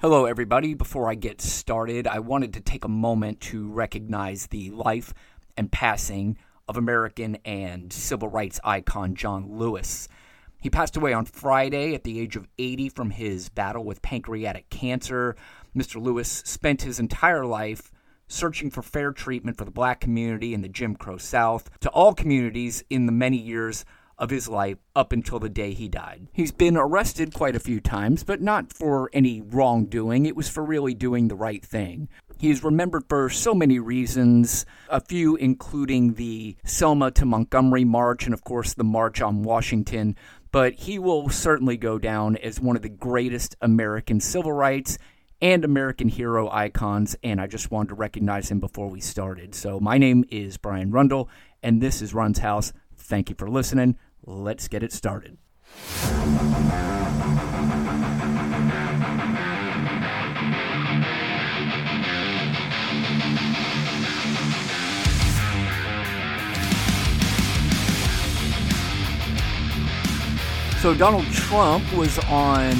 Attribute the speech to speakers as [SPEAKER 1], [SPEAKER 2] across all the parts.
[SPEAKER 1] Hello, everybody. Before I get started, I wanted to take a moment to recognize the life and passing of American and civil rights icon John Lewis. He passed away on Friday at the age of 80 from his battle with pancreatic cancer. Mr. Lewis spent his entire life searching for fair treatment for the black community in the Jim Crow South, to all communities in the many years of his life up until the day he died. He's been arrested quite a few times, but not for any wrongdoing. It was for really doing the right thing. He's remembered for so many reasons, a few including the Selma to Montgomery March and, of course, the March on Washington. But he will certainly go down as one of the greatest American civil rights and American hero icons, and I just wanted to recognize him before we started. So, my name is Brian Rundle, and this is Run's House. Thank you for listening. Let's get it started. So, Donald Trump was on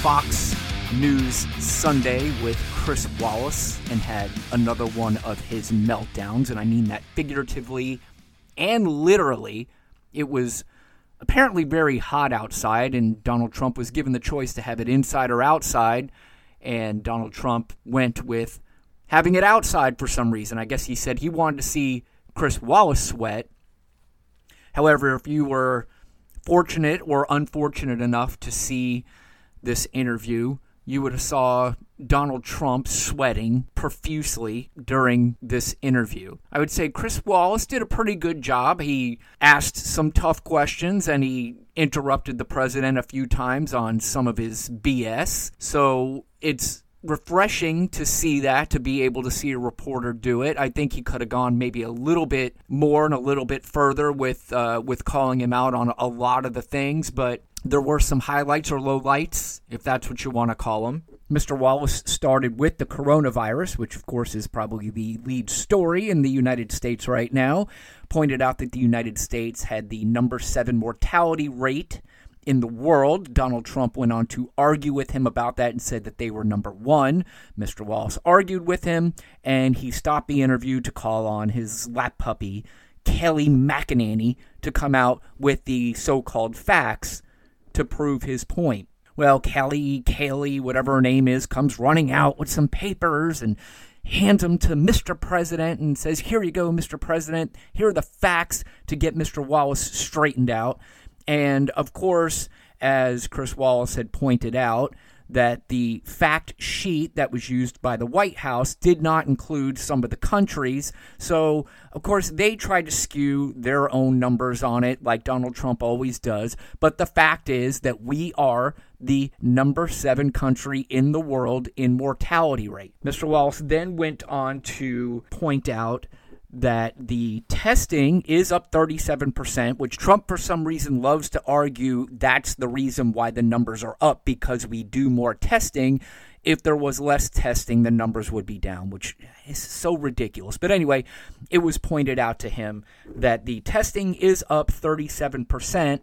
[SPEAKER 1] Fox News Sunday with Chris Wallace and had another one of his meltdowns, and I mean that figuratively and literally. It was apparently very hot outside, and Donald Trump was given the choice to have it inside or outside. And Donald Trump went with having it outside for some reason. I guess he said he wanted to see Chris Wallace sweat. However, if you were fortunate or unfortunate enough to see this interview, you would have saw Donald Trump sweating profusely during this interview. I would say Chris Wallace did a pretty good job. He asked some tough questions and he interrupted the president a few times on some of his BS. So it's refreshing to see that to be able to see a reporter do it. I think he could have gone maybe a little bit more and a little bit further with uh, with calling him out on a lot of the things, but there were some highlights or lowlights, if that's what you want to call them. Mr. Wallace started with the coronavirus, which of course is probably the lead story in the United States right now. Pointed out that the United States had the number seven mortality rate in the world. Donald Trump went on to argue with him about that and said that they were number one. Mr. Wallace argued with him, and he stopped the interview to call on his lap puppy, Kelly McEnany, to come out with the so called facts to prove his point. Well, Kelly, Kayleigh, whatever her name is, comes running out with some papers and hands them to Mr. President and says, Here you go, Mr. President. Here are the facts to get Mr. Wallace straightened out. And of course, as Chris Wallace had pointed out, that the fact sheet that was used by the White House did not include some of the countries. So, of course, they tried to skew their own numbers on it, like Donald Trump always does. But the fact is that we are the number seven country in the world in mortality rate. Mr. Wallace then went on to point out that the testing is up 37%, which Trump, for some reason, loves to argue that's the reason why the numbers are up because we do more testing. If there was less testing, the numbers would be down, which is so ridiculous. But anyway, it was pointed out to him that the testing is up 37%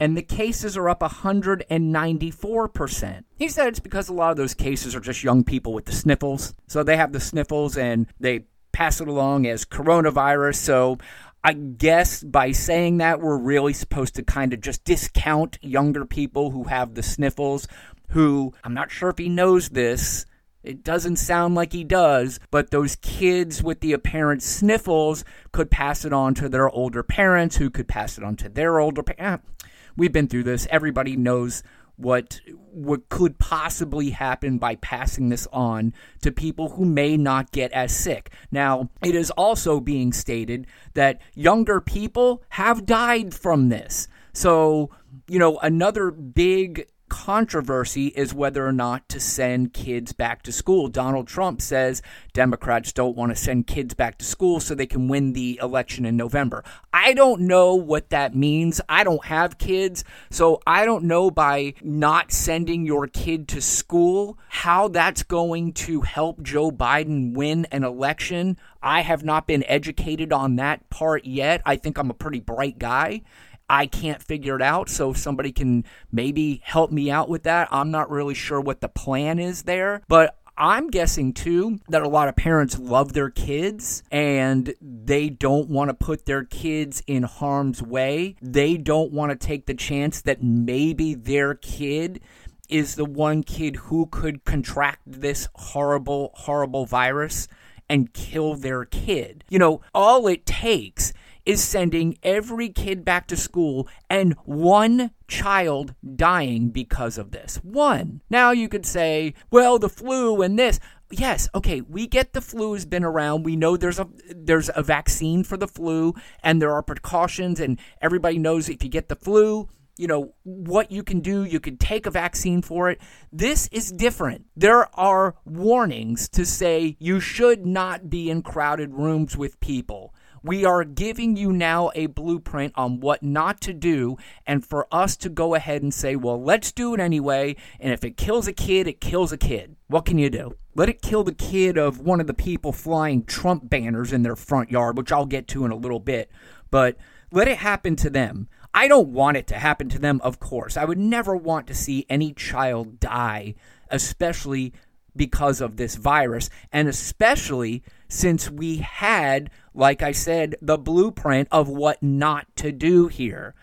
[SPEAKER 1] and the cases are up 194%. He said it's because a lot of those cases are just young people with the sniffles. So they have the sniffles and they pass it along as coronavirus. So I guess by saying that, we're really supposed to kind of just discount younger people who have the sniffles, who I'm not sure if he knows this. It doesn't sound like he does, but those kids with the apparent sniffles could pass it on to their older parents, who could pass it on to their older parents. Ah, we've been through this. Everybody knows what what could possibly happen by passing this on to people who may not get as sick. Now, it is also being stated that younger people have died from this. So, you know, another big controversy is whether or not to send kids back to school. Donald Trump says Democrats don't want to send kids back to school so they can win the election in November. I don't know what that means. I don't have kids, so I don't know by not sending your kid to school how that's going to help Joe Biden win an election. I have not been educated on that part yet. I think I'm a pretty bright guy. I can't figure it out. So if somebody can maybe help me out with that, I'm not really sure what the plan is there. But I'm guessing too that a lot of parents love their kids and they don't want to put their kids in harm's way. They don't want to take the chance that maybe their kid is the one kid who could contract this horrible, horrible virus and kill their kid. You know, all it takes is sending every kid back to school and one child dying because of this. One. Now you could say, well, the flu and this. Yes, okay, we get the flu has been around. We know there's a there's a vaccine for the flu and there are precautions and everybody knows if you get the flu, you know, what you can do. You can take a vaccine for it. This is different. There are warnings to say you should not be in crowded rooms with people. We are giving you now a blueprint on what not to do, and for us to go ahead and say, well, let's do it anyway, and if it kills a kid, it kills a kid. What can you do? Let it kill the kid of one of the people flying Trump banners in their front yard, which I'll get to in a little bit, but let it happen to them. I don't want it to happen to them, of course. I would never want to see any child die, especially because of this virus, and especially since we had like I said, the blueprint of what not to do here.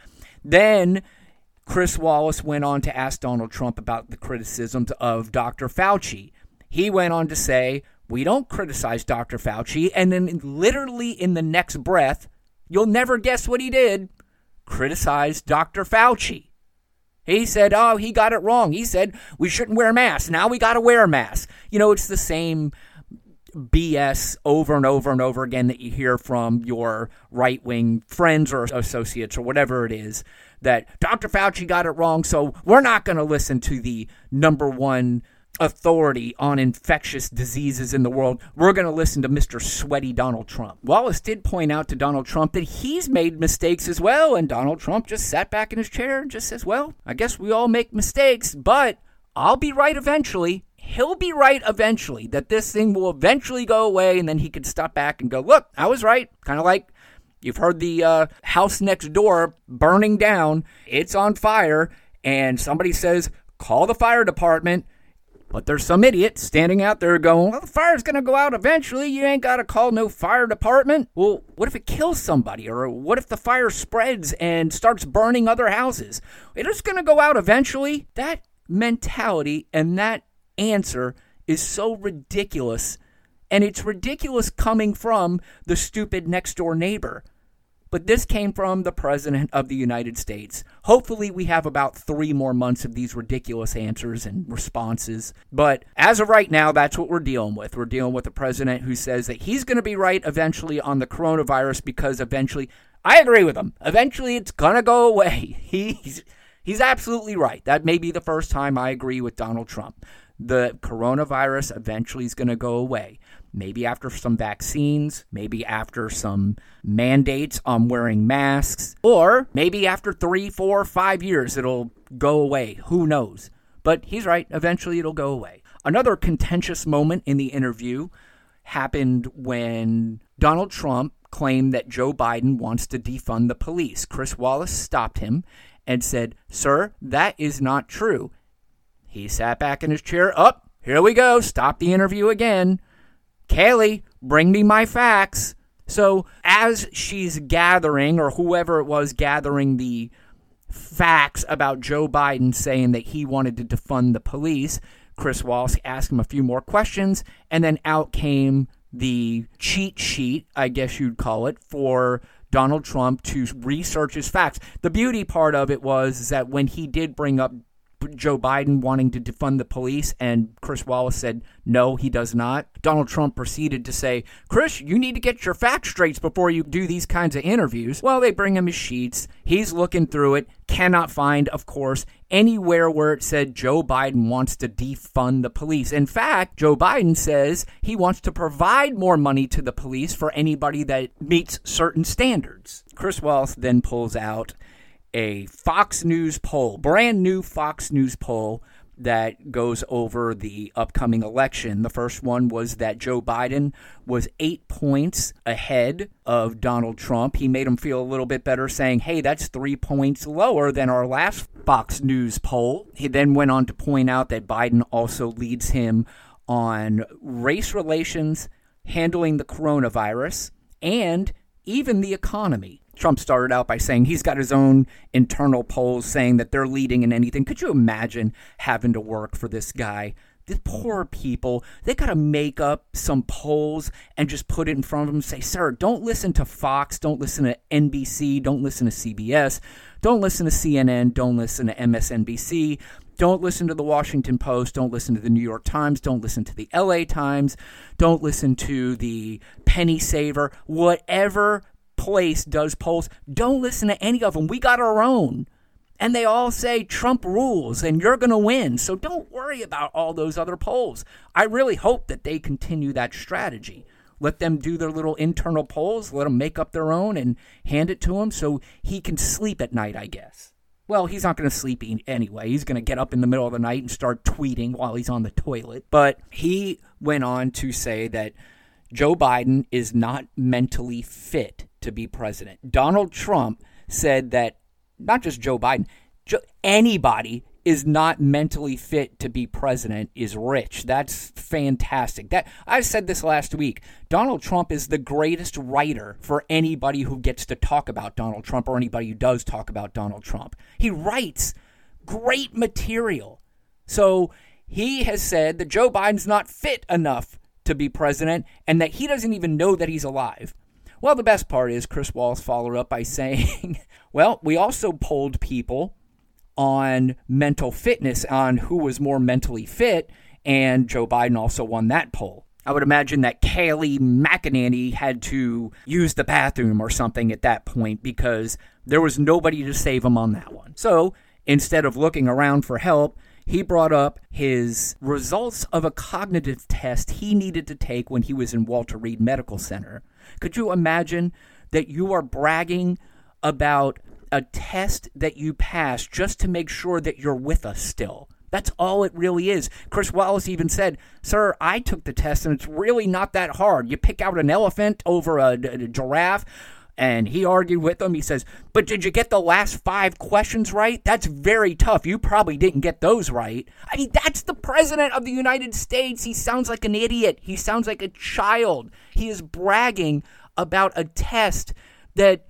[SPEAKER 1] Then Chris Wallace went on to ask Donald Trump about the criticisms of Dr. Fauci. He went on to say, We don't criticize Dr. Fauci. And then, literally, in the next breath, you'll never guess what he did criticize Dr. Fauci. He said, Oh, he got it wrong. He said we shouldn't wear masks. Now we got to wear masks. You know, it's the same BS over and over and over again that you hear from your right wing friends or associates or whatever it is that Dr. Fauci got it wrong, so we're not going to listen to the number one authority on infectious diseases in the world. We're going to listen to Mr. Sweaty Donald Trump. Wallace did point out to Donald Trump that he's made mistakes as well, and Donald Trump just sat back in his chair and just says, Well, I guess we all make mistakes, but I'll be right eventually he'll be right eventually, that this thing will eventually go away, and then he could step back and go, Look, I was right. Kind of like you've heard the uh, house next door burning down, it's on fire, and somebody says, Call the fire department. But there's some idiot standing out there going, Well, the fire's going to go out eventually. You ain't got to call no fire department. Well, what if it kills somebody? Or what if the fire spreads and starts burning other houses? It's going to go out eventually. That mentality and that answer is so ridiculous. And it's ridiculous coming from the stupid next door neighbor. But this came from the President of the United States. Hopefully, we have about three more months of these ridiculous answers and responses. But as of right now, that's what we're dealing with. We're dealing with a president who says that he's going to be right eventually on the coronavirus because eventually, I agree with him. Eventually, it's going to go away. He's, he's absolutely right. That may be the first time I agree with Donald Trump the coronavirus eventually is going to go away. Maybe after some vaccines, maybe after some mandates on wearing masks, or maybe after three, four, five years it'll go away. Who knows? But he's right, eventually it'll go away. Another contentious moment in the interview happened when Donald Trump claimed that Joe Biden wants to defund the police. Chris Wallace stopped him and said, Sir, that is not true. He sat back in his chair. Up, oh, here we go. Stop the interview again. Kayleigh, bring me my facts. So, as she's gathering, or whoever it was gathering the facts about Joe Biden saying that he wanted to defund the police, Chris Wallace asked him a few more questions, and then out came the cheat sheet, I guess you'd call it, for Donald Trump to research his facts. The beauty part of it was that when he did bring up Joe Biden wanting to defund the police, and Chris Wallace said, no, he does not. Donald Trump proceeded to say, Chris, you need to get your facts straight before you do these kinds of interviews. Well, they bring him his sheets. He's looking through it, cannot find, of course, anywhere where it said Joe Biden wants to defund the police. In fact, Joe Biden says he wants to provide more money to the police for anybody that meets certain standards. Chris Wallace then pulls out a Fox News poll, brand new Fox News poll that goes over the upcoming election. The first one was that Joe Biden was eight points ahead of Donald Trump. He made him feel a little bit better, saying, hey, that's three points lower than our last Fox News poll. He then went on to point out that Biden also leads him on race relations, handling the coronavirus, and even the economy. Trump started out by saying he's got his own internal polls saying that they're leading in anything. Could you imagine having to work for this guy? The poor people, they got to make up some polls and just put it in front of them say, Sir, don't listen to Fox, don't listen to NBC, don't listen to CBS, don't listen to CNN, don't listen to MSNBC, don't listen to the Washington Post, don't listen to the New York Times, don't listen to the LA Times, don't listen to the Penny Saver, whatever place does polls. Don't listen to any of them. We got our own. And they all say Trump rules and you're going to win. So don't worry about all those other polls. I really hope that they continue that strategy. Let them do their little internal polls, let them make up their own and hand it to him so he can sleep at night, I guess. Well, he's not going to sleep anyway. He's going to get up in the middle of the night and start tweeting while he's on the toilet. But he went on to say that Joe Biden is not mentally fit to be president. Donald Trump said that not just Joe Biden, anybody is not mentally fit to be president is rich. That's fantastic. That I said this last week. Donald Trump is the greatest writer for anybody who gets to talk about Donald Trump or anybody who does talk about Donald Trump. He writes great material. So he has said that Joe Biden's not fit enough to be president and that he doesn't even know that he's alive. Well, the best part is Chris Wallace followed up by saying, well, we also polled people on mental fitness, on who was more mentally fit, and Joe Biden also won that poll. I would imagine that Kayleigh McEnany had to use the bathroom or something at that point because there was nobody to save him on that one. So instead of looking around for help, he brought up his results of a cognitive test he needed to take when he was in Walter Reed Medical Center. Could you imagine that you are bragging about a test that you passed just to make sure that you're with us still? That's all it really is. Chris Wallace even said, Sir, I took the test and it's really not that hard. You pick out an elephant over a, a giraffe and he argued with them. He says, But did you get the last five questions right? That's very tough. You probably didn't get those right. I mean, that's the President of the United States. He sounds like an idiot. He sounds like a child. He is bragging about a test that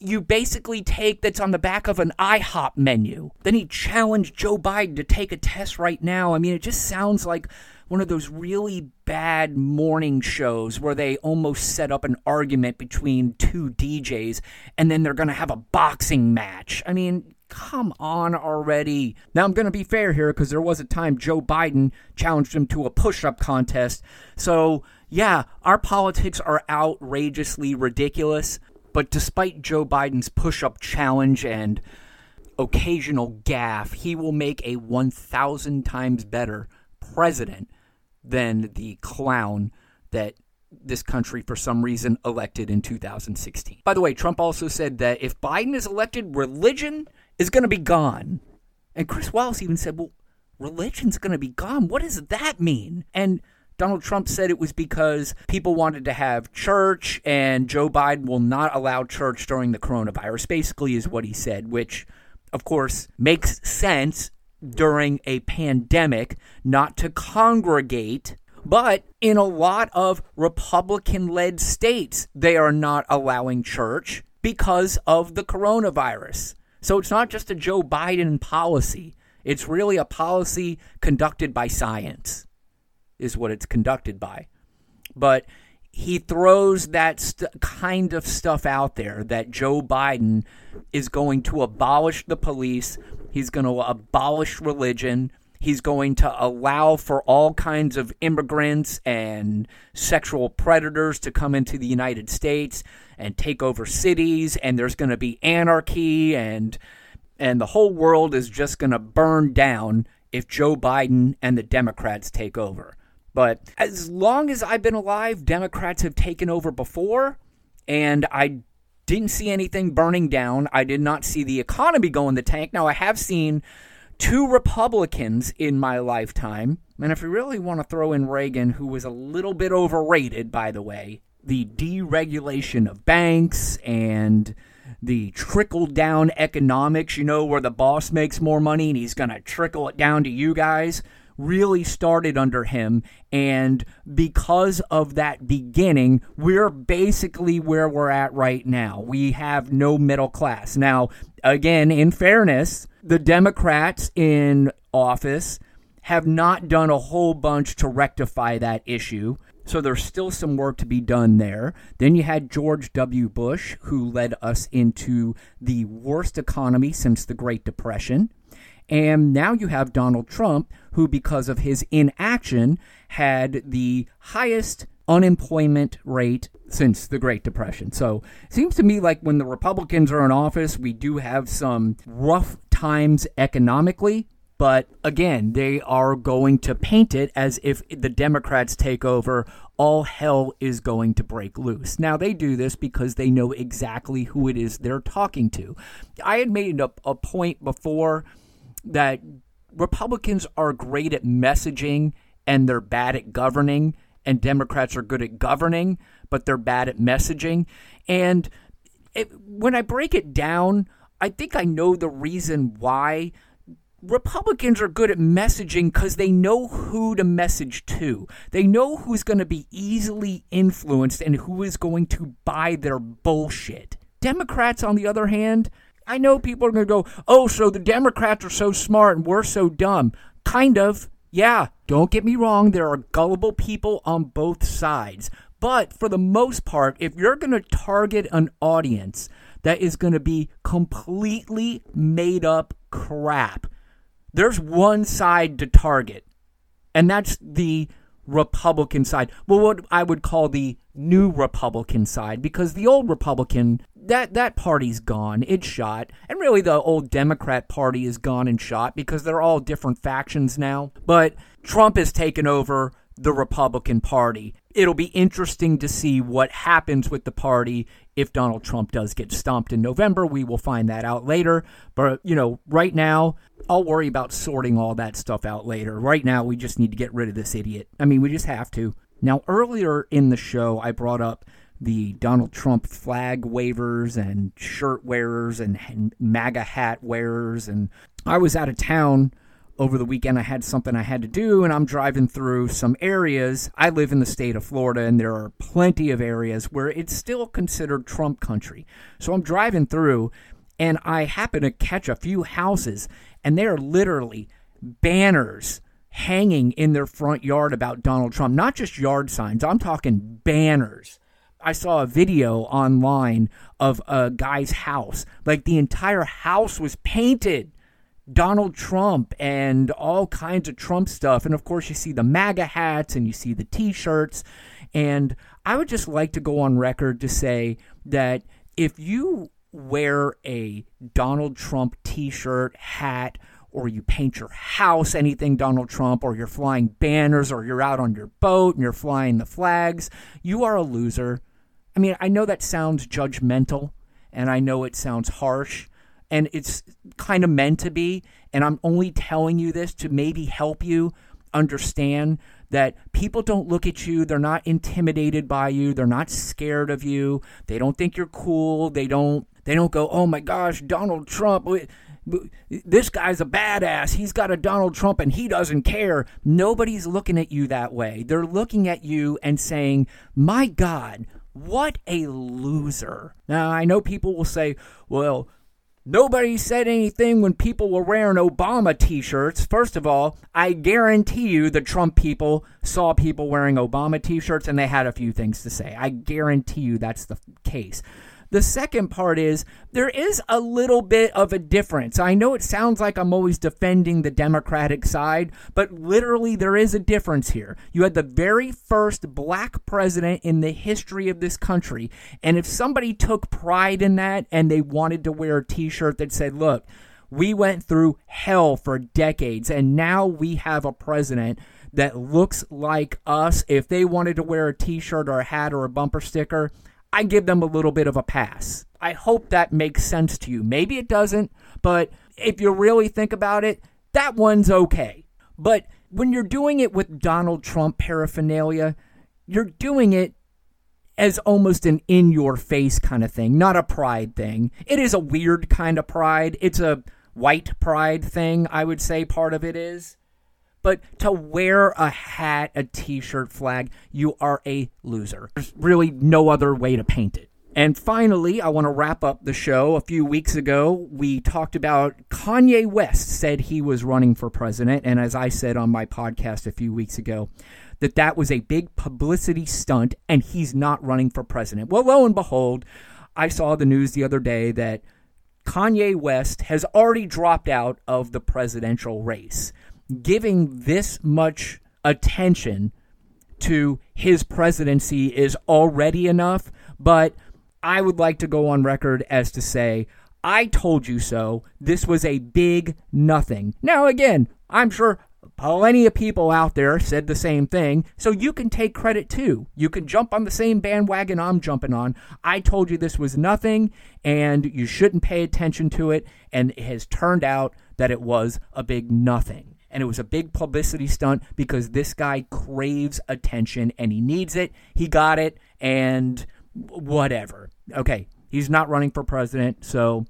[SPEAKER 1] you basically take that's on the back of an IHOP menu. Then he challenged Joe Biden to take a test right now. I mean, it just sounds like one of those really bad morning shows where they almost set up an argument between two DJs and then they're going to have a boxing match. I mean, come on already. Now, I'm going to be fair here because there was a time Joe Biden challenged him to a push up contest. So, yeah, our politics are outrageously ridiculous. But despite Joe Biden's push up challenge and occasional gaffe, he will make a 1,000 times better president than the clown that this country, for some reason, elected in 2016. By the way, Trump also said that if Biden is elected, religion is going to be gone. And Chris Wallace even said, well, religion's going to be gone. What does that mean? And Donald Trump said it was because people wanted to have church, and Joe Biden will not allow church during the coronavirus, basically, is what he said, which, of course, makes sense during a pandemic not to congregate. But in a lot of Republican led states, they are not allowing church because of the coronavirus. So it's not just a Joe Biden policy, it's really a policy conducted by science, is what it's conducted by. But he throws that st- kind of stuff out there that Joe Biden is going to abolish the police, He's going to abolish religion. He's going to allow for all kinds of immigrants and sexual predators to come into the United States and take over cities and there's going to be anarchy and and the whole world is just going to burn down if Joe Biden and the Democrats take over. But as long as I've been alive, Democrats have taken over before and I didn't see anything burning down. I did not see the economy go in the tank. Now, I have seen two Republicans in my lifetime. And if you really want to throw in Reagan, who was a little bit overrated, by the way, the deregulation of banks and the trickle down economics, you know, where the boss makes more money and he's going to trickle it down to you guys, really started under him. And because of that beginning, we're basically where we're at right now. We have no middle class. Now, again, in fairness, the Democrats in office have not done a whole bunch to rectify that issue. So there's still some work to be done there. Then you had George W. Bush, who led us into the worst economy since the Great Depression. And now you have Donald Trump, who, because of his inaction, had the highest unemployment rate since the Great Depression. So it seems to me like when the Republicans are in office, we do have some rough times economically. But again, they are going to paint it as if the Democrats take over, all hell is going to break loose. Now, they do this because they know exactly who it is they're talking to. I had made a, a point before that Republicans are great at messaging and they're bad at governing, and Democrats are good at governing, but they're bad at messaging. And it, when I break it down, I think I know the reason why Republicans are good at messaging because they know who to message to. They know who's going to be easily influenced and who is going to buy their bullshit. Democrats, on the other hand, I know people are going to go, oh, so the Democrats are so smart and we're so dumb. Kind of. Yeah, don't get me wrong, there are gullible people on both sides. But for the most part, if you're going to target an audience that is going to be completely made up crap, there's one side to target, and that's the Republican side. Well, what I would call the new Republican side, because the old Republican that that party's gone. It's shot. And really the old Democrat party is gone and shot because they're all different factions now. But Trump has taken over the Republican Party. It'll be interesting to see what happens with the party if Donald Trump does get stomped in November. We will find that out later. But, you know, right now, I'll worry about sorting all that stuff out later. Right now, we just need to get rid of this idiot. I mean, we just have to. Now, earlier in the show, I brought up the Donald Trump flag wavers and shirt wearers and, and MAGA hat wearers. And I was out of town over the weekend. I had something I had to do, and I'm driving through some areas. I live in the state of Florida, and there are plenty of areas where it's still considered Trump country. So I'm driving through, and I happen to catch a few houses, and they're literally banners hanging in their front yard about Donald Trump. Not just yard signs, I'm talking banners. I saw a video online of a guy's house. Like the entire house was painted Donald Trump and all kinds of Trump stuff. And of course, you see the MAGA hats and you see the t shirts. And I would just like to go on record to say that if you wear a Donald Trump t shirt, hat, or you paint your house anything Donald Trump, or you're flying banners, or you're out on your boat and you're flying the flags, you are a loser. I mean, I know that sounds judgmental and I know it sounds harsh and it's kind of meant to be. And I'm only telling you this to maybe help you understand that people don't look at you, they're not intimidated by you, they're not scared of you, they don't think you're cool, they don't they don't go, "Oh my gosh, Donald Trump, this guy's a badass. He's got a Donald Trump and he doesn't care." Nobody's looking at you that way. They're looking at you and saying, "My god, what a loser." Now, I know people will say, "Well, Nobody said anything when people were wearing Obama t shirts. First of all, I guarantee you the Trump people saw people wearing Obama t shirts and they had a few things to say. I guarantee you that's the case. The second part is there is a little bit of a difference. I know it sounds like I'm always defending the Democratic side, but literally there is a difference here. You had the very first black president in the history of this country, and if somebody took pride in that and they wanted to wear a t shirt that said, look, we went through hell for decades, and now we have a president that looks like us. If they wanted to wear a t shirt or a hat or a bumper sticker, I give them a little bit of a pass. I hope that makes sense to you. Maybe it doesn't, but if you really think about it, that one's okay. But when you're doing it with Donald Trump paraphernalia, you're doing it as almost an in your face kind of thing, not a pride thing. It is a weird kind of pride. It's a white pride thing, I would say part of it is. But to wear a hat, a t shirt, flag, you are a loser. There's really no other way to paint it. And finally, I want to wrap up the show. A few weeks ago, we talked about Kanye West said he was running for president. And as I said on my podcast a few weeks ago, that that was a big publicity stunt and he's not running for president. Well, lo and behold, I saw the news the other day that Kanye West has already dropped out of the presidential race. Giving this much attention to his presidency is already enough, but I would like to go on record as to say, I told you so. This was a big nothing. Now, again, I'm sure plenty of people out there said the same thing, so you can take credit too. You can jump on the same bandwagon I'm jumping on. I told you this was nothing and you shouldn't pay attention to it, and it has turned out that it was a big nothing. And it was a big publicity stunt because this guy craves attention and he needs it. He got it, and whatever. Okay, he's not running for president, so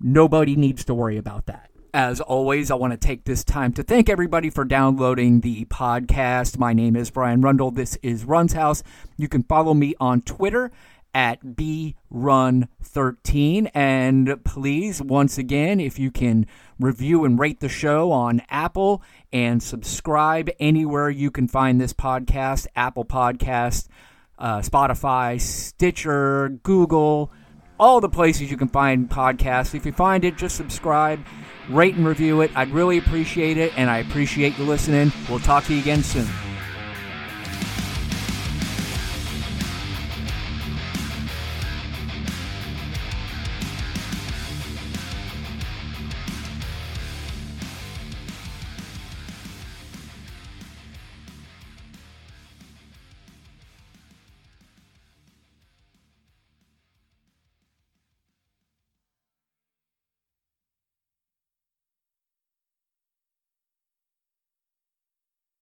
[SPEAKER 1] nobody needs to worry about that. As always, I want to take this time to thank everybody for downloading the podcast. My name is Brian Rundle. This is Run's House. You can follow me on Twitter at brun13 and please once again if you can review and rate the show on apple and subscribe anywhere you can find this podcast apple podcast uh, spotify stitcher google all the places you can find podcasts if you find it just subscribe rate and review it. I'd really appreciate it, and I appreciate you listening. We'll talk to you again soon.